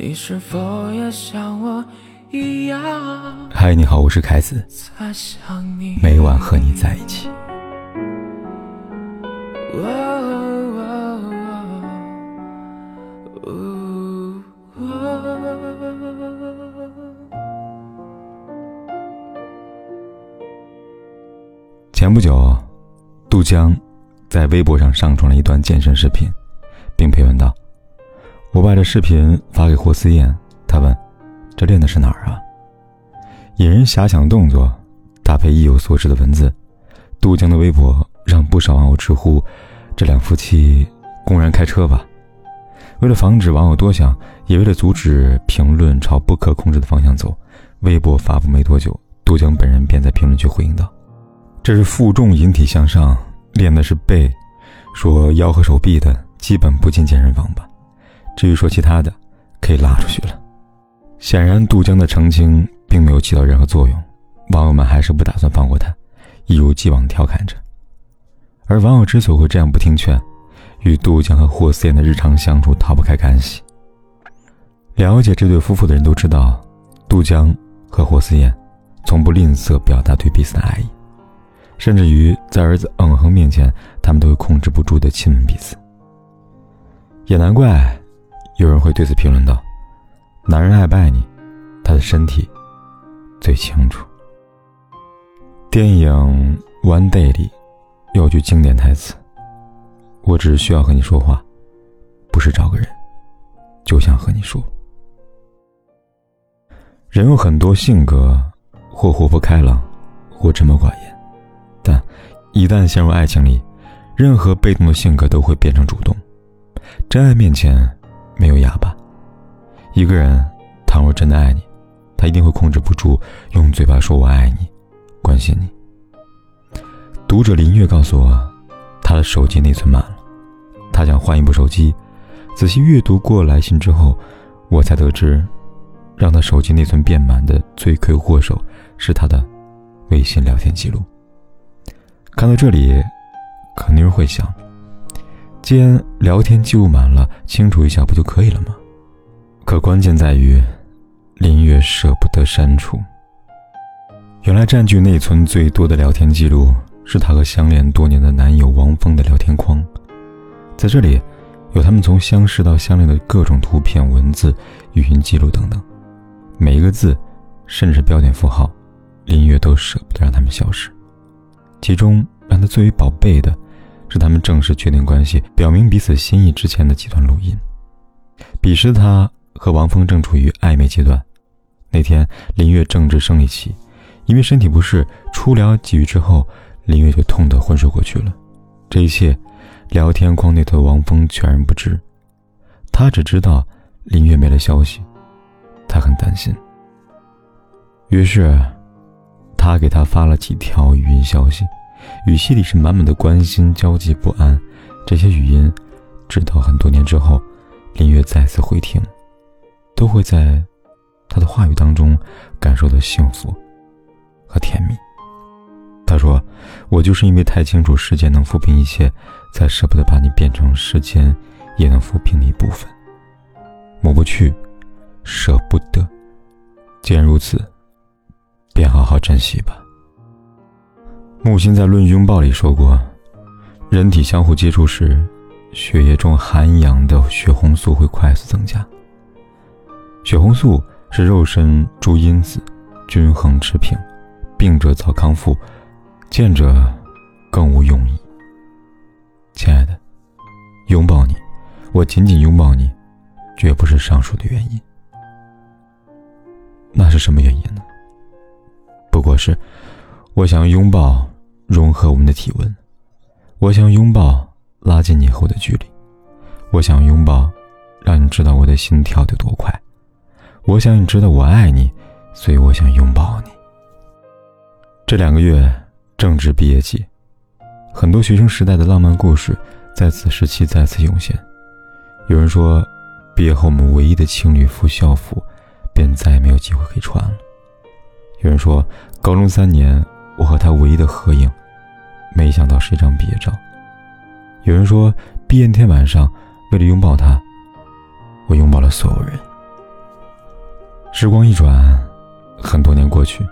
你是否也像我一样？嗨，你好，我是凯子。每晚和你在一起。前不久，杜江在微博上上传了一段健身视频，并配文道。我把这视频发给霍思燕，她问：“这练的是哪儿啊？”引人遐想的动作，搭配意有所指的文字，杜江的微博让不少网友直呼：“这两夫妻公然开车吧？”为了防止网友多想，也为了阻止评论朝不可控制的方向走，微博发布没多久，杜江本人便在评论区回应道：“这是负重引体向上，练的是背，说腰和手臂的，基本不进健身房吧。”至于说其他的，可以拉出去了。显然，杜江的澄清并没有起到任何作用，网友们还是不打算放过他，一如既往调侃着。而网友之所以会这样不听劝，与杜江和霍思燕的日常相处逃不开干系。了解这对夫妇的人都知道，杜江和霍思燕从不吝啬表达对彼此的爱意，甚至于在儿子嗯哼面前，他们都会控制不住的亲吻彼此。也难怪。有人会对此评论道：“男人爱不爱你，他的身体最清楚。”电影《One Day》里有句经典台词：“我只需要和你说话，不是找个人，就想和你说。”人有很多性格，或活泼开朗，或沉默寡言，但一旦陷入爱情里，任何被动的性格都会变成主动。真爱面前。没有哑巴。一个人，倘若真的爱你，他一定会控制不住用嘴巴说“我爱你”，关心你。读者林月告诉我，他的手机内存满了，他想换一部手机。仔细阅读过来信之后，我才得知，让他手机内存变满的罪魁祸首是他的微信聊天记录。看到这里，肯定会想。既然聊天记录满了，清除一下不就可以了吗？可关键在于，林月舍不得删除。原来占据内存最多的聊天记录，是她和相恋多年的男友王峰的聊天框，在这里，有他们从相识到相恋的各种图片、文字、语音记录等等，每一个字，甚至标点符号，林月都舍不得让他们消失。其中让她最为宝贝的。是他们正式确定关系、表明彼此心意之前的几段录音。彼时他和王峰正处于暧昧阶段。那天林月正值生理期，因为身体不适，初聊几句之后，林月就痛得昏睡过去了。这一切，聊天框内的王峰全然不知。他只知道林月没了消息，他很担心。于是，他给他发了几条语音消息。语气里是满满的关心、焦急不安。这些语音，直到很多年之后，林月再次回听，都会在他的话语当中感受到幸福和甜蜜。他说：“我就是因为太清楚时间能抚平一切，才舍不得把你变成时间也能抚平的一部分。抹不去，舍不得。既然如此，便好好珍惜吧。”木心在《论拥抱》里说过，人体相互接触时，血液中含氧的血红素会快速增加。血红素是肉身诸因子均衡持平，病者早康复，见者更无用意。亲爱的，拥抱你，我紧紧拥抱你，绝不是上述的原因。那是什么原因呢？不过是。我想拥抱融合我们的体温，我想拥抱拉近你和我的距离，我想拥抱让你知道我的心跳得多快，我想你知道我爱你，所以我想拥抱你。这两个月正值毕业季，很多学生时代的浪漫故事在此时期再次涌现。有人说，毕业后我们唯一的情侣服校服便再也没有机会可以穿了。有人说，高中三年。我和他唯一的合影，没想到是一张毕业照。有人说，毕业那天晚上，为了拥抱他，我拥抱了所有人。时光一转，很多年过去，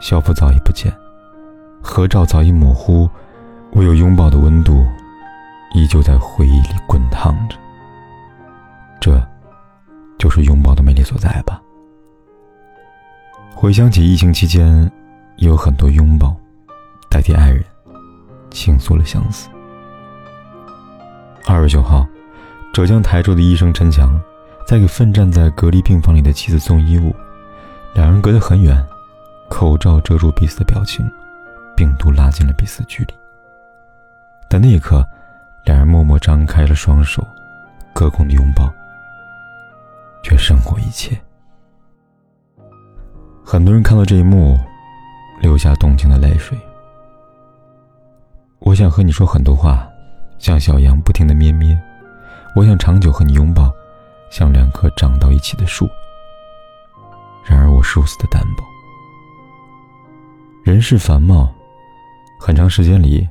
校服早已不见，合照早已模糊，唯有拥抱的温度，依旧在回忆里滚烫着。这，就是拥抱的魅力所在吧。回想起疫情期间，也有很多拥抱，代替爱人，倾诉了相思。二月九号，浙江台州的医生陈强。在给奋战在隔离病房里的妻子送衣物，两人隔得很远，口罩遮住彼此的表情，病毒拉近了彼此距离。但那一刻，两人默默张开了双手，隔空的拥抱，却胜过一切。很多人看到这一幕，流下动情的泪水。我想和你说很多话，像小羊不停的咩咩。我想长久和你拥抱。像两棵长到一起的树。然而我如此的单薄。人世繁茂，很长时间里，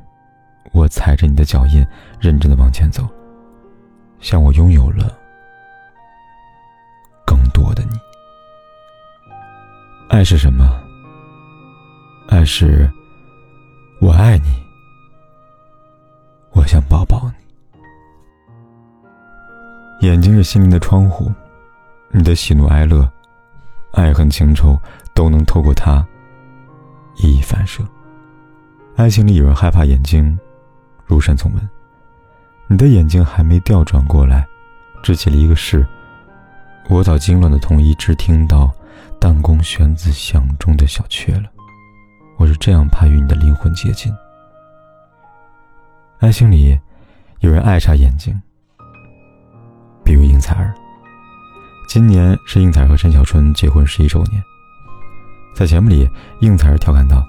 我踩着你的脚印，认真的往前走。像我拥有了更多的你。爱是什么？是，我爱你，我想抱抱你。眼睛是心灵的窗户，你的喜怒哀乐、爱恨情仇都能透过它一一反射。爱情里有人害怕眼睛，如山从文。你的眼睛还没调转过来，支起了一个誓。我早惊乱的同一只听到弹弓弦子响中的小雀了。我是这样怕与你的灵魂接近。爱情里有人爱眨眼睛。比如应采儿，今年是应采儿和陈小春结婚十一周年。在节目里，应采儿调侃道：“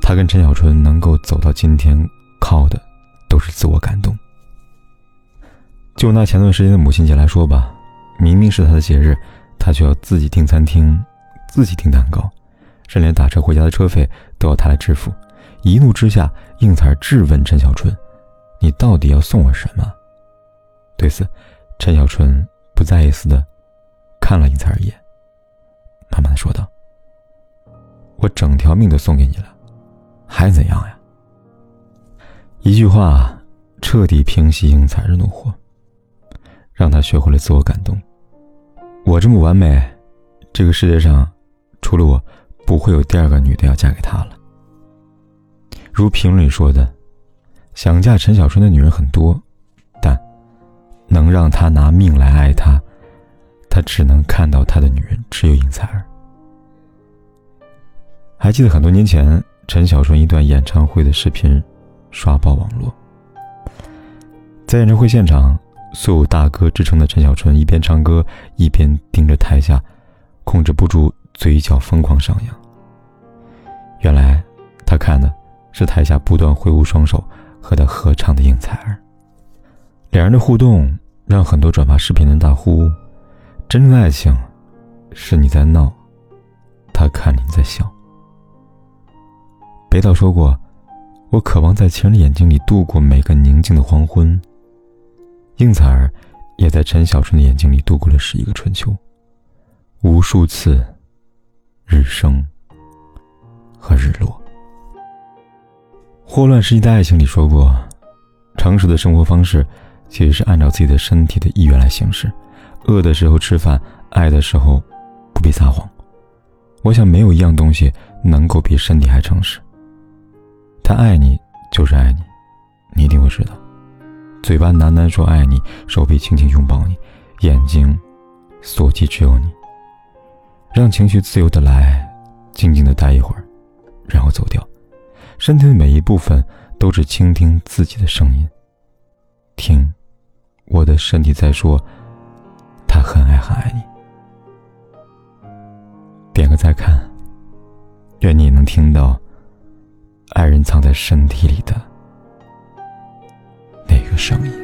他跟陈小春能够走到今天，靠的都是自我感动。”就拿前段时间的母亲节来说吧，明明是他的节日，他却要自己订餐厅，自己订蛋糕，甚至连打车回家的车费都要他来支付。一怒之下，应采儿质问陈小春：“你到底要送我什么？”对此，陈小春不再意思的看了应采儿一眼，慢慢的说道：“我整条命都送给你了，还怎样呀？”一句话彻底平息应采儿的怒火，让他学会了自我感动。我这么完美，这个世界上除了我，不会有第二个女的要嫁给他了。如评论里说的，想嫁陈小春的女人很多。但能让他拿命来爱他，他只能看到他的女人只有应采儿。还记得很多年前陈小春一段演唱会的视频，刷爆网络。在演唱会现场，素有大哥之称的陈小春一边唱歌，一边盯着台下，控制不住嘴角疯狂上扬。原来，他看的是台下不断挥舞双手和他合唱的应采儿。两人的互动。让很多转发视频的大呼：“真正的爱情，是你在闹，他看你在笑。”北岛说过：“我渴望在情人的眼睛里度过每个宁静的黄昏。”应采儿也在陈小春的眼睛里度过了十一个春秋，无数次日升和日落。霍乱时期的爱情里说过：“成熟的生活方式。”其实是按照自己的身体的意愿来行事，饿的时候吃饭，爱的时候不必撒谎。我想没有一样东西能够比身体还诚实。他爱你就是爱你，你一定会知道。嘴巴喃喃说爱你，手臂轻轻拥抱你，眼睛所及只有你。让情绪自由的来，静静的待一会儿，然后走掉。身体的每一部分都只倾听自己的声音，听。我的身体在说，他很爱很爱你。点个再看，愿你能听到爱人藏在身体里的那个声音。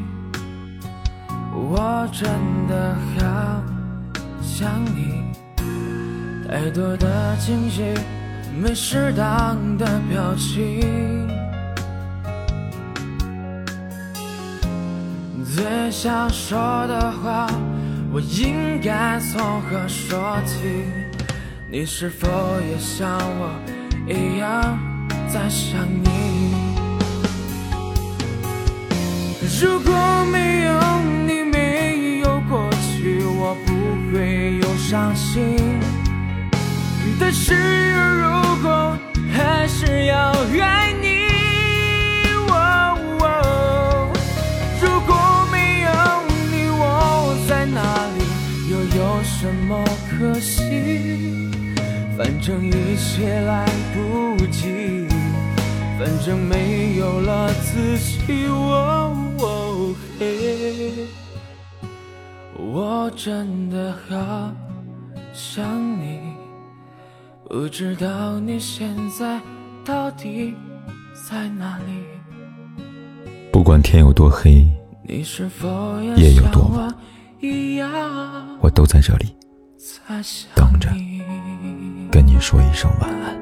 我真的好想你，太多的惊喜，没适当的表情。最想说的话，我应该从何说起？你是否也像我一样在想你？心。但是如果还是要爱你。如果没有你，我在哪里，又有什么可惜？反正一切来不及，反正没有了自己。哦嘿，我真的好想你，不知道你现在到底在哪里？不管天有多黑，夜有多晚。我都在这里等着，跟你说一声晚安。